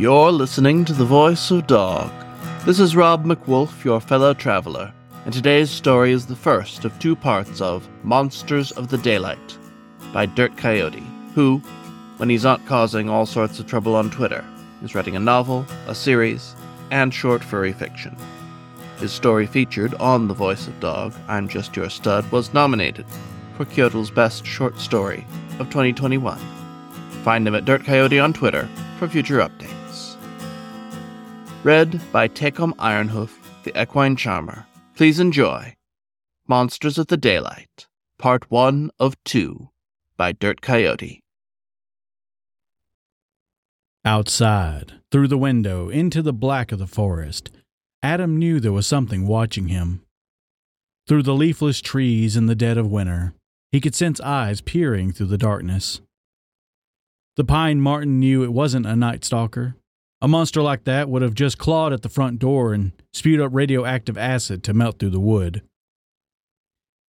You're listening to The Voice of Dog. This is Rob McWolf, your fellow traveler, and today's story is the first of two parts of Monsters of the Daylight by Dirt Coyote, who, when he's not causing all sorts of trouble on Twitter, is writing a novel, a series, and short furry fiction. His story featured on The Voice of Dog, I'm Just Your Stud, was nominated for Coyotl's Best Short Story of 2021. Find him at Dirt Coyote on Twitter for future updates. Read by Ta'kom Ironhoof, the Equine Charmer. Please enjoy Monsters of the Daylight, Part 1 of 2 by Dirt Coyote. Outside, through the window, into the black of the forest, Adam knew there was something watching him. Through the leafless trees in the dead of winter, he could sense eyes peering through the darkness. The pine marten knew it wasn't a night stalker. A monster like that would have just clawed at the front door and spewed up radioactive acid to melt through the wood.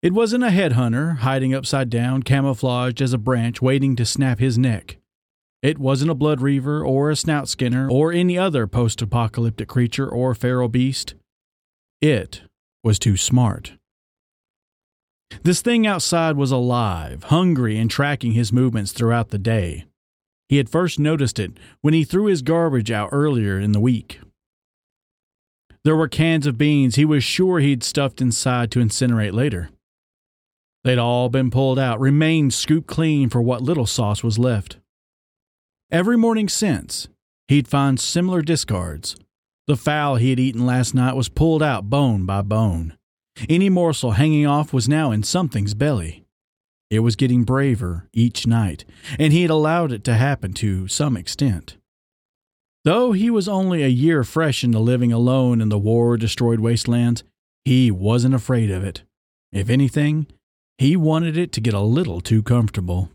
It wasn't a headhunter hiding upside down, camouflaged as a branch waiting to snap his neck. It wasn't a blood reaver or a snout skinner or any other post apocalyptic creature or feral beast. It was too smart. This thing outside was alive, hungry, and tracking his movements throughout the day. He had first noticed it when he threw his garbage out earlier in the week. There were cans of beans he was sure he'd stuffed inside to incinerate later. They'd all been pulled out, remained scooped clean for what little sauce was left. Every morning since, he'd find similar discards. The fowl he had eaten last night was pulled out bone by bone. Any morsel hanging off was now in something's belly. It was getting braver each night, and he had allowed it to happen to some extent. Though he was only a year fresh into living alone in the war destroyed wastelands, he wasn't afraid of it. If anything, he wanted it to get a little too comfortable.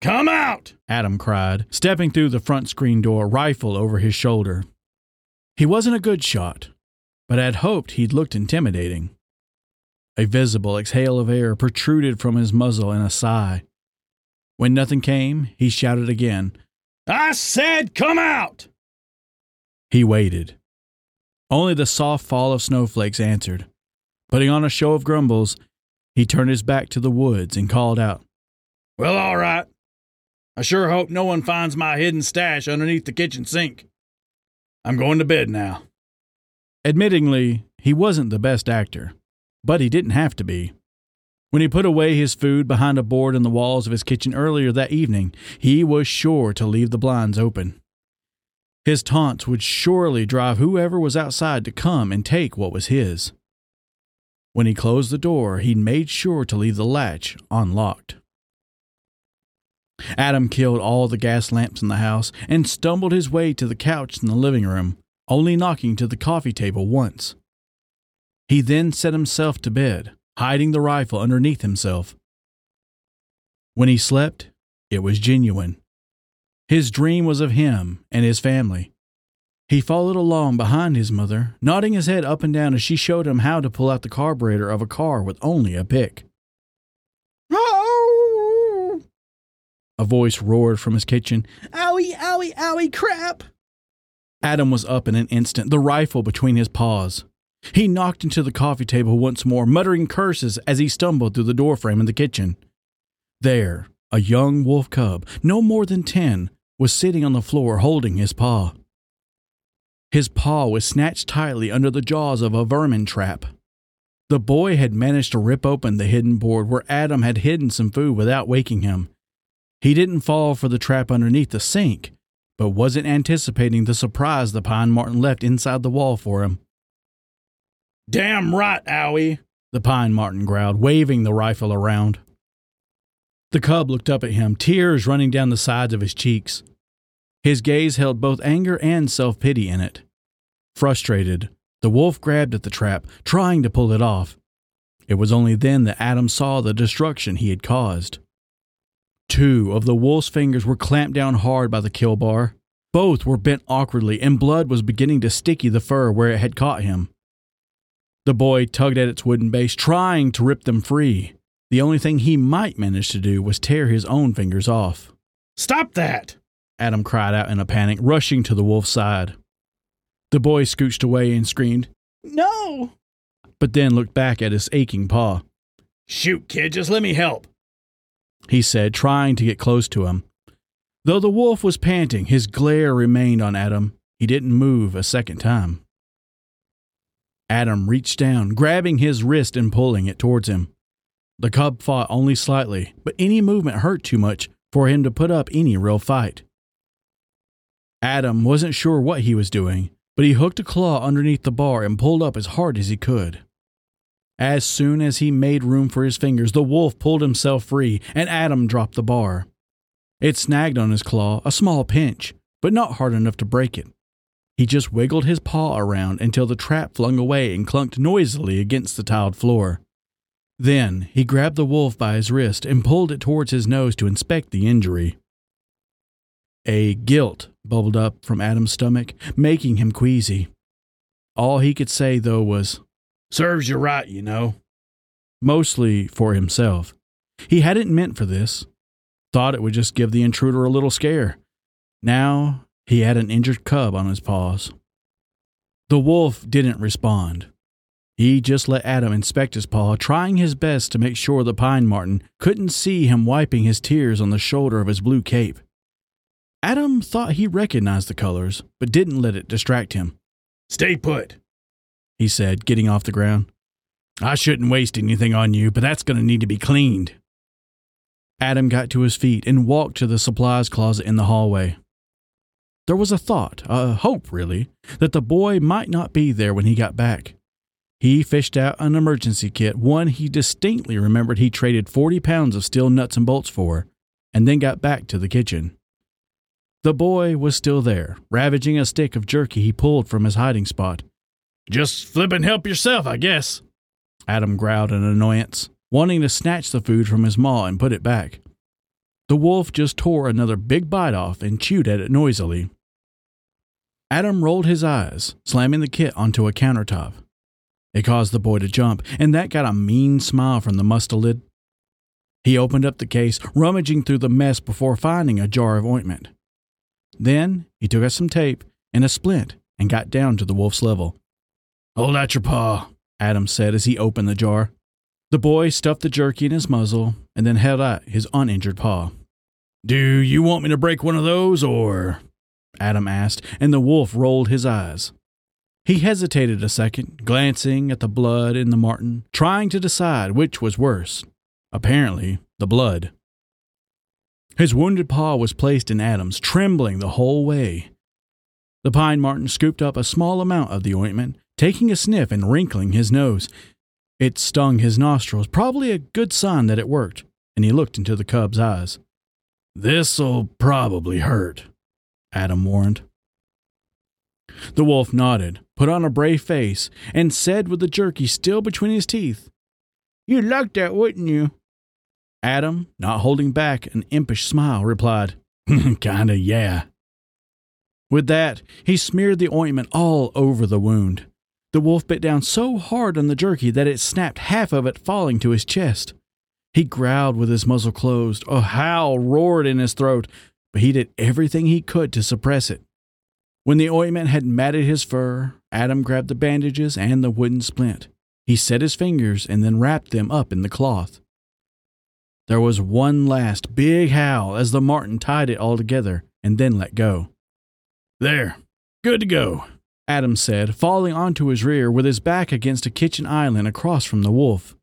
Come out! Adam cried, stepping through the front screen door, rifle over his shoulder. He wasn't a good shot, but had hoped he'd looked intimidating. A visible exhale of air protruded from his muzzle in a sigh. When nothing came, he shouted again, I said, come out! He waited. Only the soft fall of snowflakes answered. Putting on a show of grumbles, he turned his back to the woods and called out, Well, all right. I sure hope no one finds my hidden stash underneath the kitchen sink. I'm going to bed now. Admittingly, he wasn't the best actor, but he didn't have to be. When he put away his food behind a board in the walls of his kitchen earlier that evening, he was sure to leave the blinds open. His taunts would surely drive whoever was outside to come and take what was his. When he closed the door, he made sure to leave the latch unlocked. Adam killed all the gas lamps in the house and stumbled his way to the couch in the living room, only knocking to the coffee table once. He then set himself to bed, hiding the rifle underneath himself. When he slept, it was genuine. His dream was of him and his family. He followed along behind his mother, nodding his head up and down as she showed him how to pull out the carburetor of a car with only a pick. A voice roared from his kitchen. Owie, owie, owie, crap! Adam was up in an instant, the rifle between his paws. He knocked into the coffee table once more, muttering curses as he stumbled through the doorframe in the kitchen. There, a young wolf cub, no more than ten, was sitting on the floor holding his paw. His paw was snatched tightly under the jaws of a vermin trap. The boy had managed to rip open the hidden board where Adam had hidden some food without waking him. He didn't fall for the trap underneath the sink, but wasn't anticipating the surprise the pine marten left inside the wall for him. Damn right, Owie, the pine marten growled, waving the rifle around. The cub looked up at him, tears running down the sides of his cheeks. His gaze held both anger and self pity in it. Frustrated, the wolf grabbed at the trap, trying to pull it off. It was only then that Adam saw the destruction he had caused. Two of the wolf's fingers were clamped down hard by the kill bar. Both were bent awkwardly, and blood was beginning to sticky the fur where it had caught him. The boy tugged at its wooden base, trying to rip them free. The only thing he might manage to do was tear his own fingers off. Stop that! Adam cried out in a panic, rushing to the wolf's side. The boy scooched away and screamed, No! But then looked back at his aching paw. Shoot, kid, just let me help, he said, trying to get close to him. Though the wolf was panting, his glare remained on Adam. He didn't move a second time. Adam reached down, grabbing his wrist and pulling it towards him. The cub fought only slightly, but any movement hurt too much for him to put up any real fight. Adam wasn't sure what he was doing, but he hooked a claw underneath the bar and pulled up as hard as he could. As soon as he made room for his fingers, the wolf pulled himself free and Adam dropped the bar. It snagged on his claw, a small pinch, but not hard enough to break it. He just wiggled his paw around until the trap flung away and clunked noisily against the tiled floor. Then he grabbed the wolf by his wrist and pulled it towards his nose to inspect the injury. A guilt bubbled up from Adam's stomach, making him queasy. All he could say, though, was, Serves you right, you know. Mostly for himself. He hadn't meant for this. Thought it would just give the intruder a little scare. Now he had an injured cub on his paws. The wolf didn't respond. He just let Adam inspect his paw, trying his best to make sure the pine marten couldn't see him wiping his tears on the shoulder of his blue cape. Adam thought he recognized the colors, but didn't let it distract him. Stay put, he said, getting off the ground. I shouldn't waste anything on you, but that's going to need to be cleaned. Adam got to his feet and walked to the supplies closet in the hallway. There was a thought, a hope really, that the boy might not be there when he got back. He fished out an emergency kit, one he distinctly remembered he traded 40 pounds of steel nuts and bolts for, and then got back to the kitchen. The boy was still there, ravaging a stick of jerky he pulled from his hiding spot. Just flip and help yourself, I guess, Adam growled in annoyance, wanting to snatch the food from his maw and put it back. The wolf just tore another big bite off and chewed at it noisily. Adam rolled his eyes, slamming the kit onto a countertop. It caused the boy to jump, and that got a mean smile from the mustelid. He opened up the case, rummaging through the mess before finding a jar of ointment. Then he took out some tape and a splint and got down to the wolf's level. Hold out your paw, Adam said as he opened the jar. The boy stuffed the jerky in his muzzle and then held out his uninjured paw. Do you want me to break one of those, or? Adam asked, and the wolf rolled his eyes. He hesitated a second, glancing at the blood in the marten, trying to decide which was worse. Apparently, the blood. His wounded paw was placed in Adam's, trembling the whole way. The pine marten scooped up a small amount of the ointment, taking a sniff and wrinkling his nose. It stung his nostrils, probably a good sign that it worked, and he looked into the cub's eyes. This'll probably hurt, Adam warned. The wolf nodded, put on a brave face, and said with the jerky still between his teeth, You'd like that, wouldn't you? Adam, not holding back an impish smile, replied, hmm, Kinda, yeah. With that, he smeared the ointment all over the wound. The wolf bit down so hard on the jerky that it snapped half of it falling to his chest. He growled with his muzzle closed. A howl roared in his throat, but he did everything he could to suppress it. When the ointment had matted his fur, Adam grabbed the bandages and the wooden splint. He set his fingers and then wrapped them up in the cloth. There was one last big howl as the marten tied it all together and then let go. There, good to go, Adam said, falling onto his rear with his back against a kitchen island across from the wolf.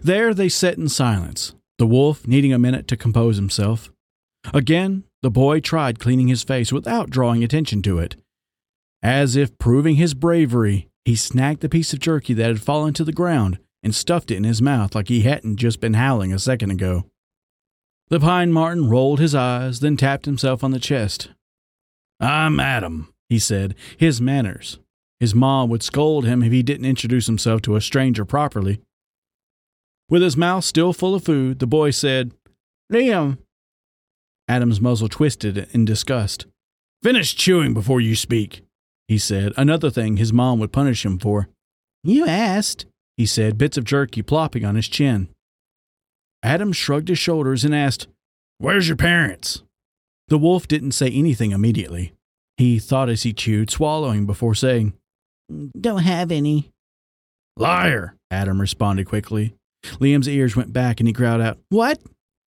There they sat in silence, the wolf needing a minute to compose himself. Again, the boy tried cleaning his face without drawing attention to it. As if proving his bravery, he snagged the piece of jerky that had fallen to the ground and stuffed it in his mouth like he hadn't just been howling a second ago. The pine marten rolled his eyes, then tapped himself on the chest. Ah, I'm Adam, he said, his manners. His mom would scold him if he didn't introduce himself to a stranger properly. With his mouth still full of food, the boy said, Liam, Adam's muzzle twisted in disgust. Finish chewing before you speak, he said, another thing his mom would punish him for. You asked, he said, bits of jerky plopping on his chin. Adam shrugged his shoulders and asked, Where's your parents? The wolf didn't say anything immediately. He thought as he chewed, swallowing before saying, Don't have any. Liar, Adam responded quickly. Liam's ears went back and he growled out, What?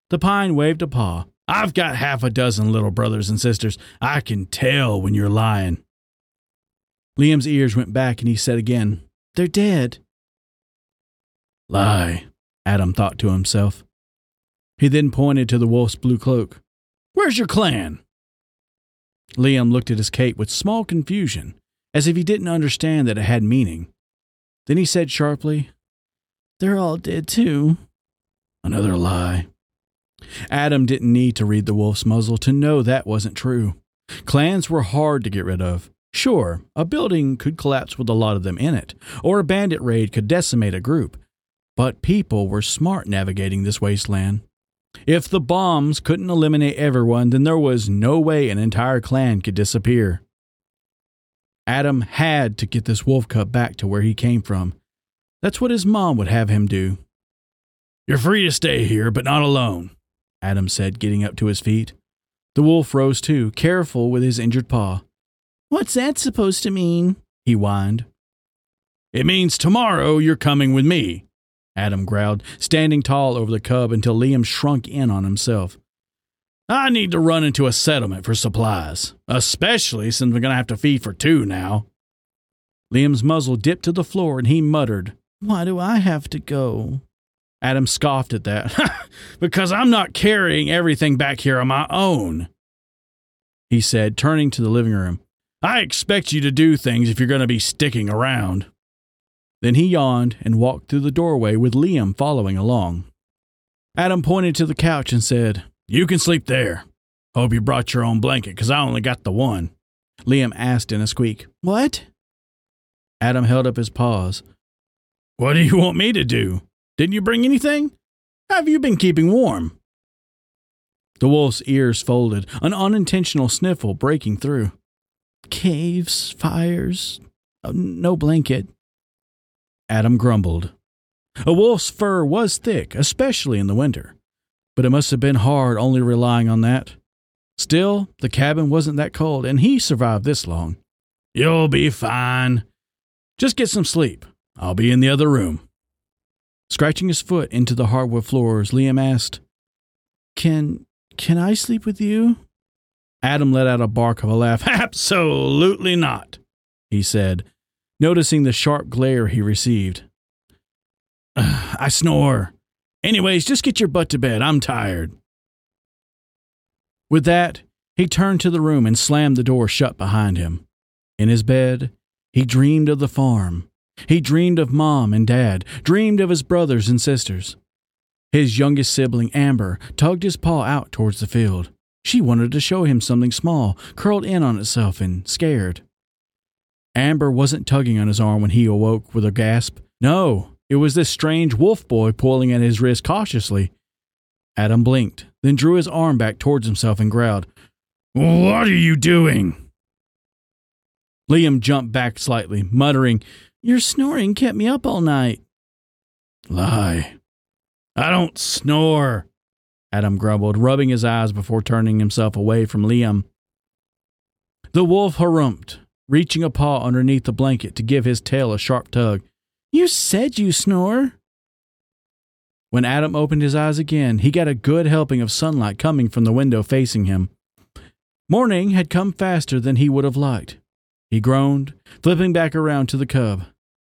The pine waved a paw. I've got half a dozen little brothers and sisters. I can tell when you're lying. Liam's ears went back and he said again, They're dead. Lie, Adam thought to himself. He then pointed to the wolf's blue cloak. Where's your clan? Liam looked at his cape with small confusion, as if he didn't understand that it had meaning. Then he said sharply, They're all dead too. Another lie. Adam didn't need to read the wolf's muzzle to know that wasn't true. Clans were hard to get rid of. Sure, a building could collapse with a lot of them in it, or a bandit raid could decimate a group, but people were smart navigating this wasteland. If the bombs couldn't eliminate everyone, then there was no way an entire clan could disappear. Adam had to get this wolf cub back to where he came from. That's what his mom would have him do. You're free to stay here, but not alone, Adam said, getting up to his feet. The wolf rose too, careful with his injured paw. What's that supposed to mean? he whined. It means tomorrow you're coming with me, Adam growled, standing tall over the cub until Liam shrunk in on himself. I need to run into a settlement for supplies, especially since we're going to have to feed for two now. Liam's muzzle dipped to the floor and he muttered, Why do I have to go? Adam scoffed at that. because I'm not carrying everything back here on my own, he said, turning to the living room. I expect you to do things if you're going to be sticking around. Then he yawned and walked through the doorway with Liam following along. Adam pointed to the couch and said, You can sleep there. Hope you brought your own blanket, 'cause I only got the one. Liam asked in a squeak, What? Adam held up his paws. What do you want me to do? Didn't you bring anything? Have you been keeping warm? The wolf's ears folded, an unintentional sniffle breaking through. Caves, fires, oh, no blanket. Adam grumbled. A wolf's fur was thick, especially in the winter, but it must have been hard only relying on that. Still, the cabin wasn't that cold, and he survived this long. You'll be fine. Just get some sleep. I'll be in the other room. Scratching his foot into the hardwood floors, Liam asked, Can can I sleep with you? Adam let out a bark of a laugh. Absolutely not, he said, noticing the sharp glare he received. I snore. Anyways, just get your butt to bed. I'm tired. With that, he turned to the room and slammed the door shut behind him. In his bed, he dreamed of the farm. He dreamed of mom and dad, dreamed of his brothers and sisters. His youngest sibling, Amber, tugged his paw out towards the field. She wanted to show him something small, curled in on itself and scared. Amber wasn't tugging on his arm when he awoke with a gasp. No, it was this strange wolf boy pulling at his wrist cautiously. Adam blinked, then drew his arm back towards himself and growled, What are you doing? Liam jumped back slightly, muttering, Your snoring kept me up all night. Lie. I don't snore, Adam grumbled, rubbing his eyes before turning himself away from Liam. The wolf harumphed, reaching a paw underneath the blanket to give his tail a sharp tug. You said you snore. When Adam opened his eyes again, he got a good helping of sunlight coming from the window facing him. Morning had come faster than he would have liked. He groaned, flipping back around to the cub.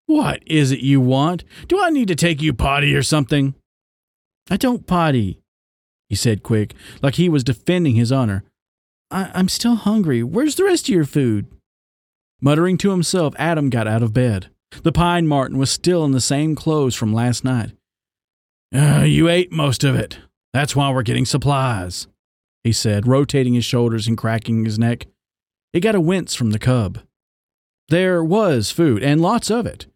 What is it you want? Do I need to take you potty or something? I don't potty, he said quick, like he was defending his honor. I- I'm still hungry. Where's the rest of your food? Muttering to himself, Adam got out of bed. The pine marten was still in the same clothes from last night. Uh, you ate most of it. That's why we're getting supplies, he said, rotating his shoulders and cracking his neck. He got a wince from the cub. There was food, and lots of it.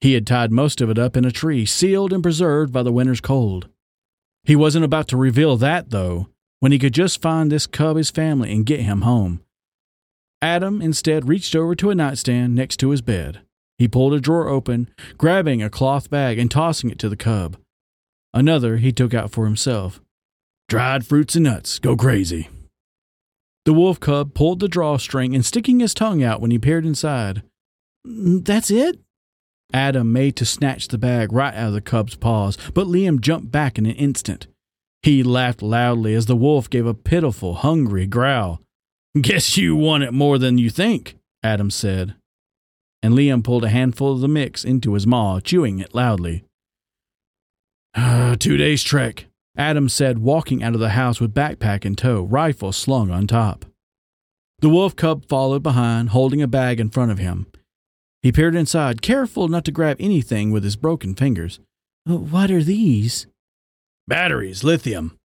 He had tied most of it up in a tree, sealed and preserved by the winter's cold. He wasn't about to reveal that, though, when he could just find this cub his family and get him home. Adam instead reached over to a nightstand next to his bed. He pulled a drawer open, grabbing a cloth bag and tossing it to the cub. Another he took out for himself. Dried fruits and nuts, go crazy. The wolf cub pulled the drawstring and sticking his tongue out when he peered inside. Mm, that's it? Adam made to snatch the bag right out of the cub's paws, but Liam jumped back in an instant. He laughed loudly as the wolf gave a pitiful, hungry growl. Guess you want it more than you think, Adam said. And Liam pulled a handful of the mix into his maw, chewing it loudly. Uh, two days' trek, Adam said, walking out of the house with backpack in tow, rifle slung on top. The wolf cub followed behind, holding a bag in front of him. He peered inside, careful not to grab anything with his broken fingers. What are these? Batteries, lithium,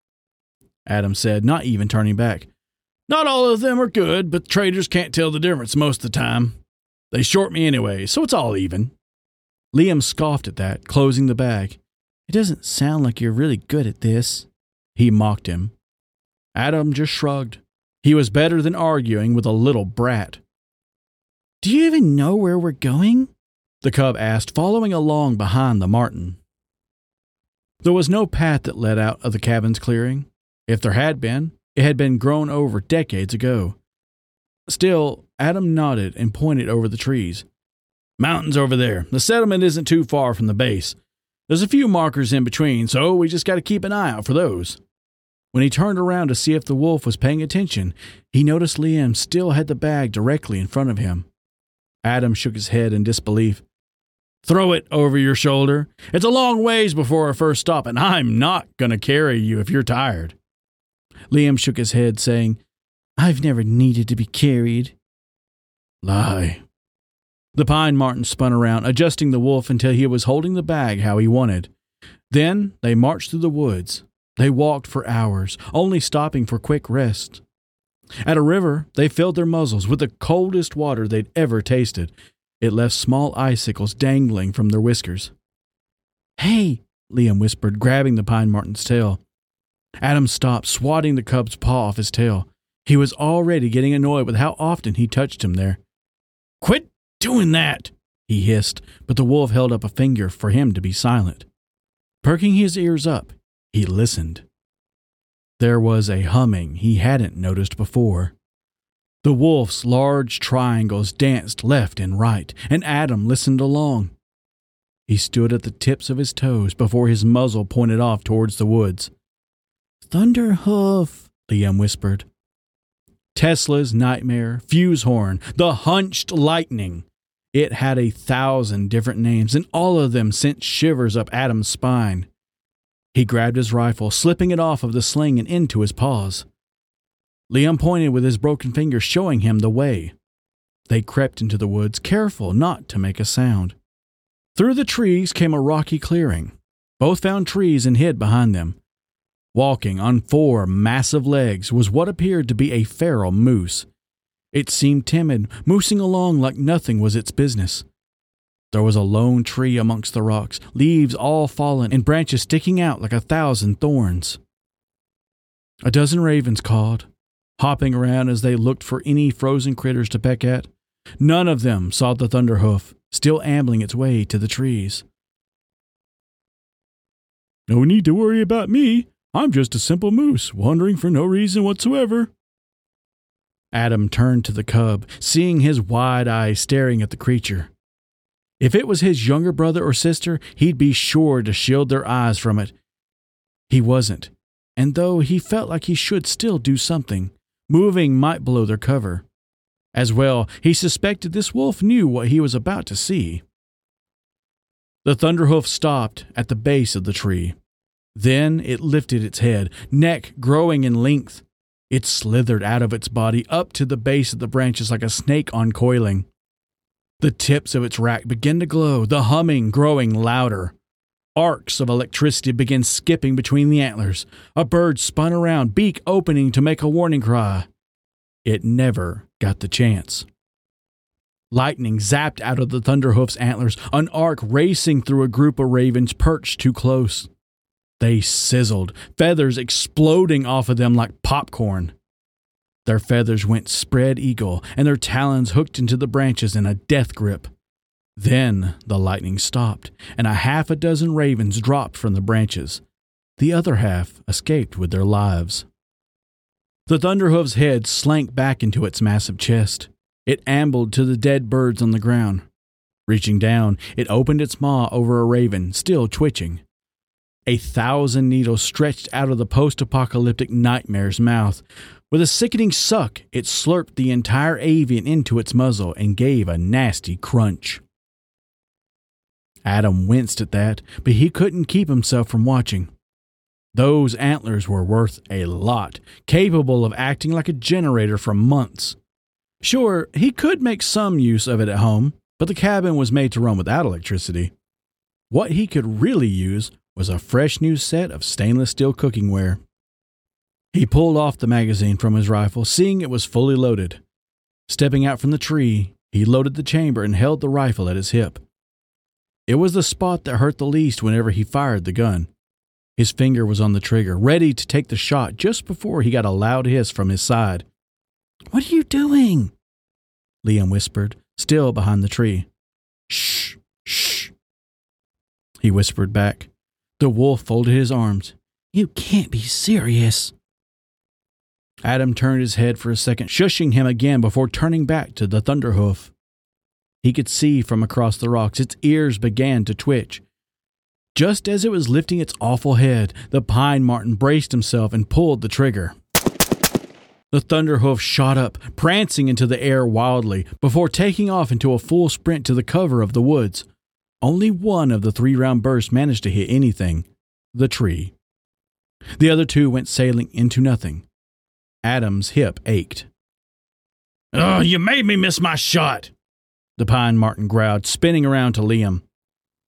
Adam said, not even turning back. Not all of them are good, but traders can't tell the difference most of the time. They short me anyway, so it's all even. Liam scoffed at that, closing the bag. It doesn't sound like you're really good at this. He mocked him. Adam just shrugged. He was better than arguing with a little brat. Do you even know where we're going? The cub asked, following along behind the marten. There was no path that led out of the cabin's clearing. If there had been, it had been grown over decades ago. Still, Adam nodded and pointed over the trees. Mountains over there. The settlement isn't too far from the base. There's a few markers in between, so we just got to keep an eye out for those. When he turned around to see if the wolf was paying attention, he noticed Liam still had the bag directly in front of him. Adam shook his head in disbelief. Throw it over your shoulder. It's a long ways before our first stop, and I'm not going to carry you if you're tired. Liam shook his head, saying, I've never needed to be carried. Lie, the pine marten spun around, adjusting the wolf until he was holding the bag how he wanted. Then they marched through the woods. They walked for hours, only stopping for quick rest. At a river, they filled their muzzles with the coldest water they'd ever tasted. It left small icicles dangling from their whiskers. Hey, Liam whispered, grabbing the pine marten's tail. Adam stopped, swatting the cub's paw off his tail. He was already getting annoyed with how often he touched him there. Quit doing that, he hissed, but the wolf held up a finger for him to be silent. Perking his ears up, he listened. There was a humming he hadn't noticed before. The wolf's large triangles danced left and right, and Adam listened along. He stood at the tips of his toes before his muzzle pointed off towards the woods. Thunderhoof, Liam whispered. Tesla's nightmare, fuse horn, the hunched lightning. It had a thousand different names, and all of them sent shivers up Adam's spine. He grabbed his rifle, slipping it off of the sling and into his paws. Liam pointed with his broken finger, showing him the way. They crept into the woods, careful not to make a sound. Through the trees came a rocky clearing. Both found trees and hid behind them. Walking on four massive legs was what appeared to be a feral moose. It seemed timid, moosing along like nothing was its business. There was a lone tree amongst the rocks, leaves all fallen and branches sticking out like a thousand thorns. A dozen ravens cawed, hopping around as they looked for any frozen critters to peck at. None of them saw the thunderhoof, still ambling its way to the trees. No need to worry about me. I'm just a simple moose, wandering for no reason whatsoever, Adam turned to the cub, seeing his wide eyes staring at the creature. If it was his younger brother or sister, he'd be sure to shield their eyes from it. He wasn't, and though he felt like he should still do something, moving might blow their cover. As well, he suspected this wolf knew what he was about to see. The thunderhoof stopped at the base of the tree. Then it lifted its head, neck growing in length. It slithered out of its body up to the base of the branches like a snake uncoiling. The tips of its rack began to glow, the humming growing louder. Arcs of electricity began skipping between the antlers. A bird spun around, beak opening to make a warning cry. It never got the chance. Lightning zapped out of the Thunderhoof's antlers, an arc racing through a group of ravens perched too close. They sizzled, feathers exploding off of them like popcorn. Their feathers went spread eagle, and their talons hooked into the branches in a death grip. Then the lightning stopped, and a half a dozen ravens dropped from the branches. The other half escaped with their lives. The Thunderhoof's head slank back into its massive chest. It ambled to the dead birds on the ground. Reaching down, it opened its maw over a raven, still twitching. A thousand needles stretched out of the post apocalyptic nightmare's mouth. With a sickening suck, it slurped the entire avian into its muzzle and gave a nasty crunch. Adam winced at that, but he couldn't keep himself from watching. Those antlers were worth a lot, capable of acting like a generator for months. Sure, he could make some use of it at home, but the cabin was made to run without electricity. What he could really use was a fresh new set of stainless steel cookingware. He pulled off the magazine from his rifle, seeing it was fully loaded. Stepping out from the tree, he loaded the chamber and held the rifle at his hip. It was the spot that hurt the least whenever he fired the gun. His finger was on the trigger, ready to take the shot just before he got a loud hiss from his side. What are you doing? Liam whispered, still behind the tree. Shh, shh. He whispered back. The wolf folded his arms. You can't be serious. Adam turned his head for a second, shushing him again before turning back to the Thunderhoof. He could see from across the rocks its ears began to twitch. Just as it was lifting its awful head, the pine marten braced himself and pulled the trigger. The Thunderhoof shot up, prancing into the air wildly, before taking off into a full sprint to the cover of the woods. Only one of the three round bursts managed to hit anything the tree. The other two went sailing into nothing. Adam's hip ached. Oh, you made me miss my shot, the pine marten growled, spinning around to Liam.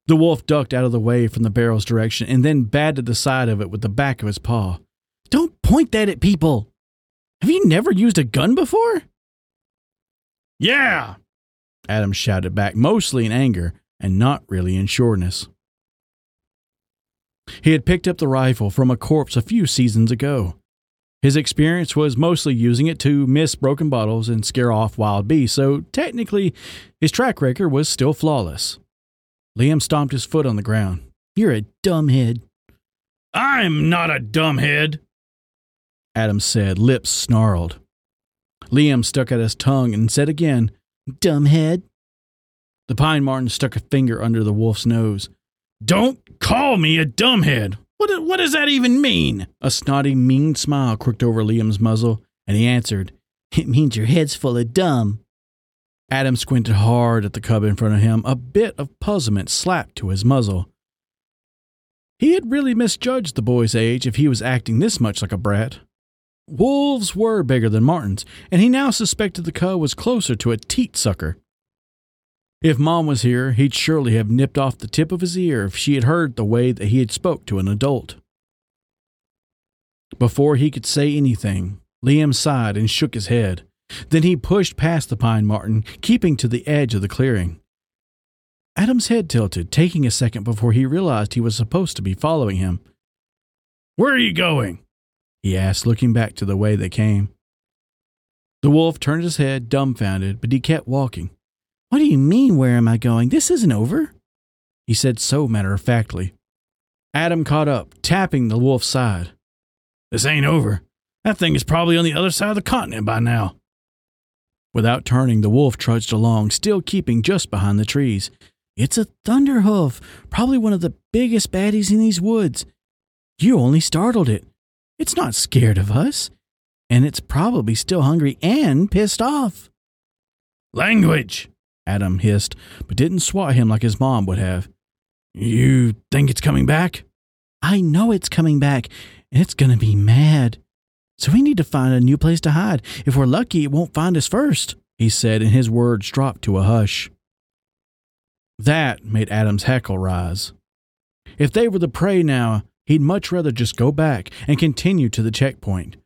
The wolf ducked out of the way from the barrel's direction and then batted the side of it with the back of his paw. Don't point that at people! Have you never used a gun before? Yeah! Adam shouted back, mostly in anger and not really in sureness. He had picked up the rifle from a corpse a few seasons ago. His experience was mostly using it to miss broken bottles and scare off wild beasts, so technically his track record was still flawless. Liam stomped his foot on the ground. You're a dumbhead. I'm not a dumbhead, Adam said, lips snarled. Liam stuck out his tongue and said again, Dumbhead. The pine marten stuck a finger under the wolf's nose. Don't call me a dumbhead. What, what does that even mean? A snotty, mean smile crooked over Liam's muzzle, and he answered, It means your head's full of dumb. Adam squinted hard at the cub in front of him, a bit of puzzlement slapped to his muzzle. He had really misjudged the boy's age if he was acting this much like a brat. Wolves were bigger than martens, and he now suspected the cub was closer to a teat sucker. If Mom was here, he'd surely have nipped off the tip of his ear if she had heard the way that he had spoke to an adult. Before he could say anything, Liam sighed and shook his head. Then he pushed past the pine marten, keeping to the edge of the clearing. Adam's head tilted, taking a second before he realized he was supposed to be following him. Where are you going? he asked, looking back to the way they came. The wolf turned his head, dumbfounded, but he kept walking. What do you mean, where am I going? This isn't over. He said so matter of factly. Adam caught up, tapping the wolf's side. This ain't over. That thing is probably on the other side of the continent by now. Without turning, the wolf trudged along, still keeping just behind the trees. It's a thunderhoof, probably one of the biggest baddies in these woods. You only startled it. It's not scared of us, and it's probably still hungry and pissed off. Language, Adam hissed, but didn't swat him like his mom would have. You think it's coming back? I know it's coming back, and it's gonna be mad. So we need to find a new place to hide. If we're lucky, it won't find us first, he said, and his words dropped to a hush. That made Adam's heckle rise. If they were the prey now, he'd much rather just go back and continue to the checkpoint.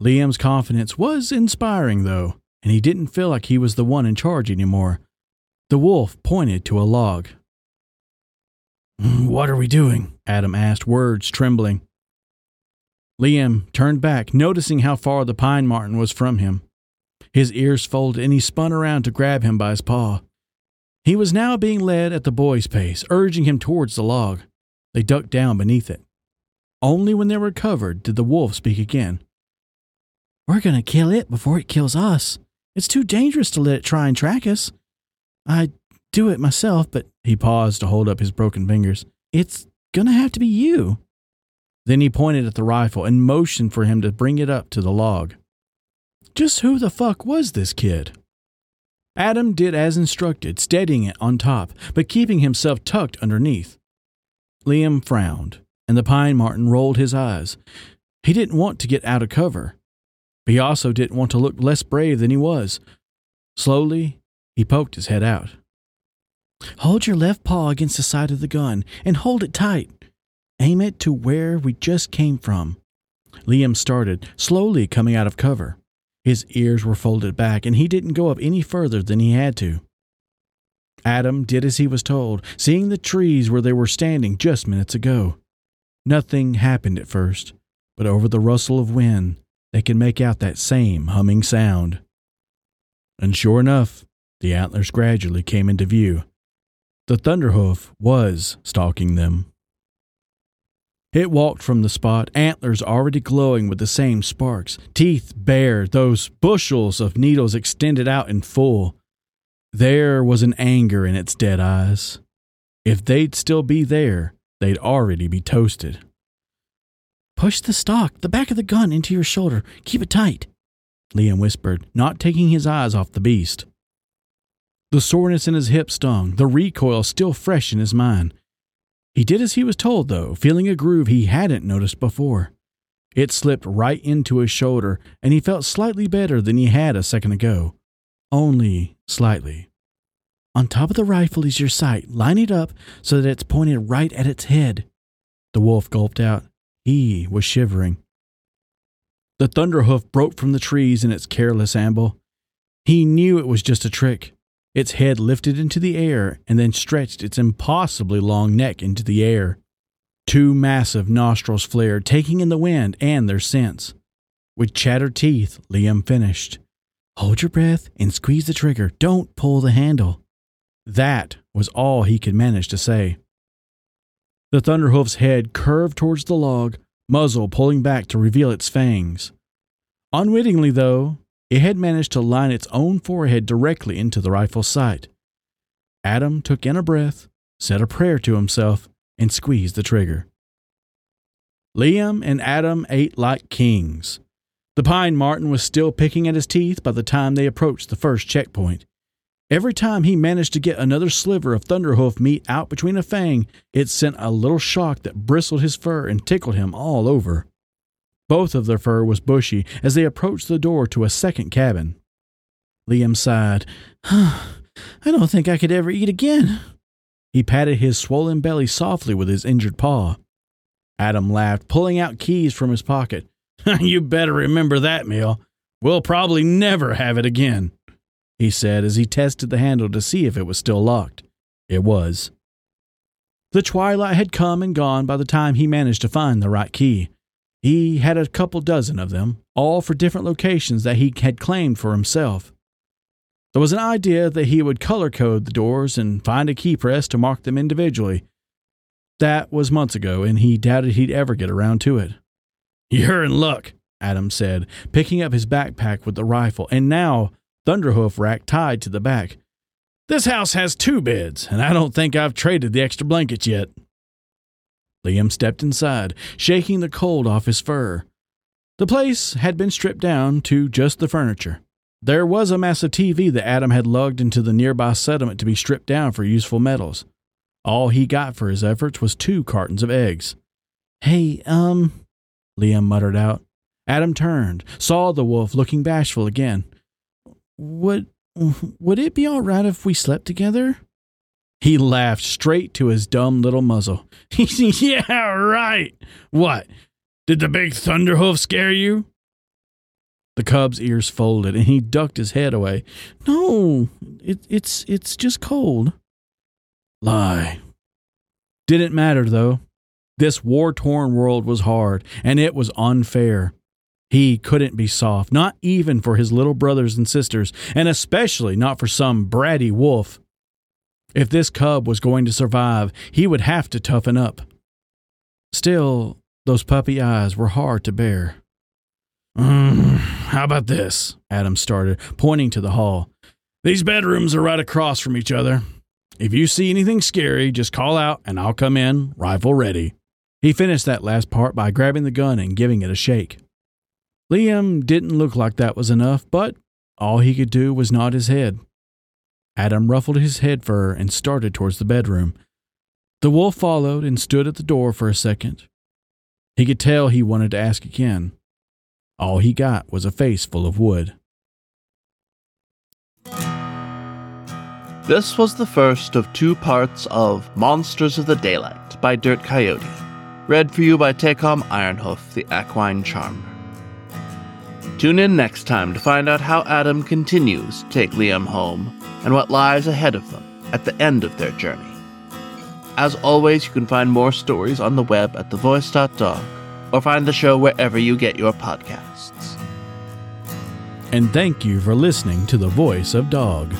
Liam's confidence was inspiring, though and he didn't feel like he was the one in charge anymore. The wolf pointed to a log. What are we doing? Adam asked, words trembling. Liam turned back, noticing how far the pine marten was from him. His ears folded, and he spun around to grab him by his paw. He was now being led at the boy's pace, urging him towards the log. They ducked down beneath it. Only when they were covered did the wolf speak again. We're going to kill it before it kills us. It's too dangerous to let it try and track us. I'd do it myself, but he paused to hold up his broken fingers. It's to have to be you. Then he pointed at the rifle and motioned for him to bring it up to the log. Just who the fuck was this kid? Adam did as instructed, steadying it on top, but keeping himself tucked underneath. Liam frowned, and the pine marten rolled his eyes. He didn't want to get out of cover, but he also didn't want to look less brave than he was. Slowly, he poked his head out. Hold your left paw against the side of the gun and hold it tight. Aim it to where we just came from. Liam started, slowly coming out of cover. His ears were folded back, and he didn't go up any further than he had to. Adam did as he was told, seeing the trees where they were standing just minutes ago. Nothing happened at first, but over the rustle of wind, they could make out that same humming sound. And sure enough, the antlers gradually came into view. The Thunderhoof was stalking them. It walked from the spot, antlers already glowing with the same sparks, teeth bare, those bushels of needles extended out in full. There was an anger in its dead eyes. If they'd still be there, they'd already be toasted. Push the stock, the back of the gun, into your shoulder. Keep it tight, Liam whispered, not taking his eyes off the beast. The soreness in his hip stung, the recoil still fresh in his mind. He did as he was told, though, feeling a groove he hadn't noticed before. It slipped right into his shoulder, and he felt slightly better than he had a second ago. Only slightly. On top of the rifle is your sight. Line it up so that it's pointed right at its head. The wolf gulped out. He was shivering. The thunderhoof broke from the trees in its careless amble. He knew it was just a trick. Its head lifted into the air and then stretched its impossibly long neck into the air. Two massive nostrils flared, taking in the wind and their scents. With chattered teeth, Liam finished. Hold your breath and squeeze the trigger. Don't pull the handle. That was all he could manage to say. The Thunderhoof's head curved towards the log, muzzle pulling back to reveal its fangs. Unwittingly, though, it had managed to line its own forehead directly into the rifle's sight. Adam took in a breath, said a prayer to himself, and squeezed the trigger. Liam and Adam ate like kings. The pine marten was still picking at his teeth by the time they approached the first checkpoint. Every time he managed to get another sliver of Thunderhoof meat out between a fang, it sent a little shock that bristled his fur and tickled him all over. Both of their fur was bushy as they approached the door to a second cabin. Liam sighed. I don't think I could ever eat again. He patted his swollen belly softly with his injured paw. Adam laughed, pulling out keys from his pocket. you better remember that meal. We'll probably never have it again he said as he tested the handle to see if it was still locked. It was. The twilight had come and gone by the time he managed to find the right key. He had a couple dozen of them, all for different locations that he had claimed for himself. There was an idea that he would color code the doors and find a key press to mark them individually. That was months ago, and he doubted he'd ever get around to it. You're in luck, Adam said, picking up his backpack with the rifle, and now Thunderhoof rack tied to the back. This house has two beds, and I don't think I've traded the extra blankets yet. Liam stepped inside, shaking the cold off his fur. The place had been stripped down to just the furniture. There was a massive TV that Adam had lugged into the nearby settlement to be stripped down for useful metals. All he got for his efforts was two cartons of eggs. Hey, um, Liam muttered out. Adam turned, saw the wolf looking bashful again. Would would it be all right if we slept together? He laughed straight to his dumb little muzzle. yeah, right. What? Did the big thunderhoof scare you? The cub's ears folded and he ducked his head away. No, it, it's it's just cold. Lie. Didn't matter though. This war torn world was hard and it was unfair. He couldn't be soft, not even for his little brothers and sisters, and especially not for some bratty wolf. If this cub was going to survive, he would have to toughen up. Still, those puppy eyes were hard to bear. Mm, how about this? Adam started, pointing to the hall. These bedrooms are right across from each other. If you see anything scary, just call out and I'll come in, rifle ready. He finished that last part by grabbing the gun and giving it a shake. Liam didn't look like that was enough, but all he could do was nod his head. Adam ruffled his head fur and started towards the bedroom. The wolf followed and stood at the door for a second. He could tell he wanted to ask again. All he got was a face full of wood. This was the first of two parts of Monsters of the Daylight by Dirt Coyote, read for you by Ta'kom Ironhoof, the Equine Charmer. Tune in next time to find out how Adam continues to take Liam home and what lies ahead of them at the end of their journey. As always, you can find more stories on the web at thevoice.dog or find the show wherever you get your podcasts. And thank you for listening to The Voice of Dog.